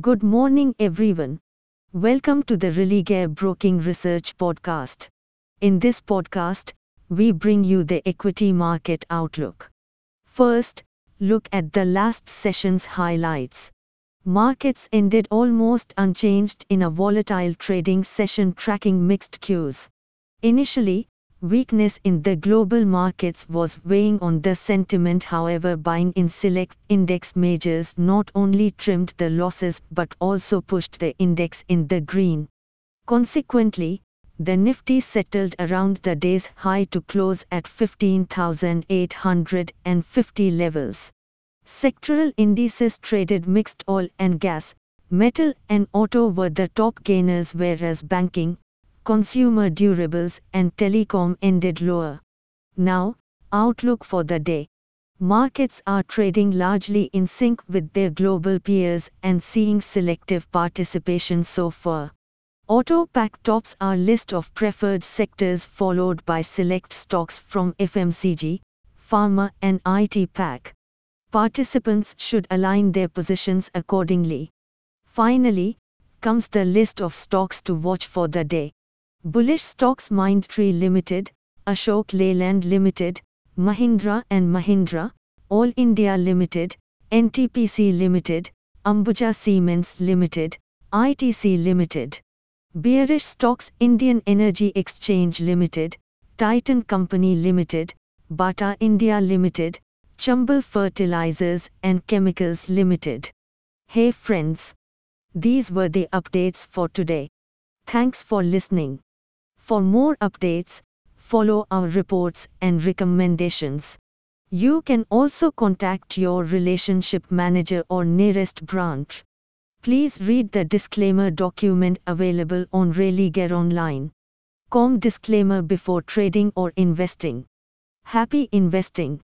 Good morning, everyone. Welcome to the Religare Broking Research Podcast. In this podcast, we bring you the equity market outlook. First, look at the last session's highlights. Markets ended almost unchanged in a volatile trading session tracking mixed cues. Initially, Weakness in the global markets was weighing on the sentiment however buying in select index majors not only trimmed the losses but also pushed the index in the green. Consequently, the Nifty settled around the day's high to close at 15,850 levels. Sectoral indices traded mixed oil and gas, metal and auto were the top gainers whereas banking, consumer durables and telecom ended lower. Now, outlook for the day. Markets are trading largely in sync with their global peers and seeing selective participation so far. Auto pack tops our list of preferred sectors followed by select stocks from FMCG, pharma and IT pack. Participants should align their positions accordingly. Finally, comes the list of stocks to watch for the day. Bullish stocks Mindtree Limited, Ashok Leyland Limited, Mahindra and Mahindra, Oil India Limited, NTPC Limited, Ambuja Cements Limited, ITC Limited. Bearish stocks Indian Energy Exchange Limited, Titan Company Limited, Bata India Limited, Chambal Fertilizers and Chemicals Limited. Hey friends! These were the updates for today. Thanks for listening. For more updates, follow our reports and recommendations. You can also contact your relationship manager or nearest branch. Please read the disclaimer document available on Religare Online. Com disclaimer before trading or investing. Happy investing.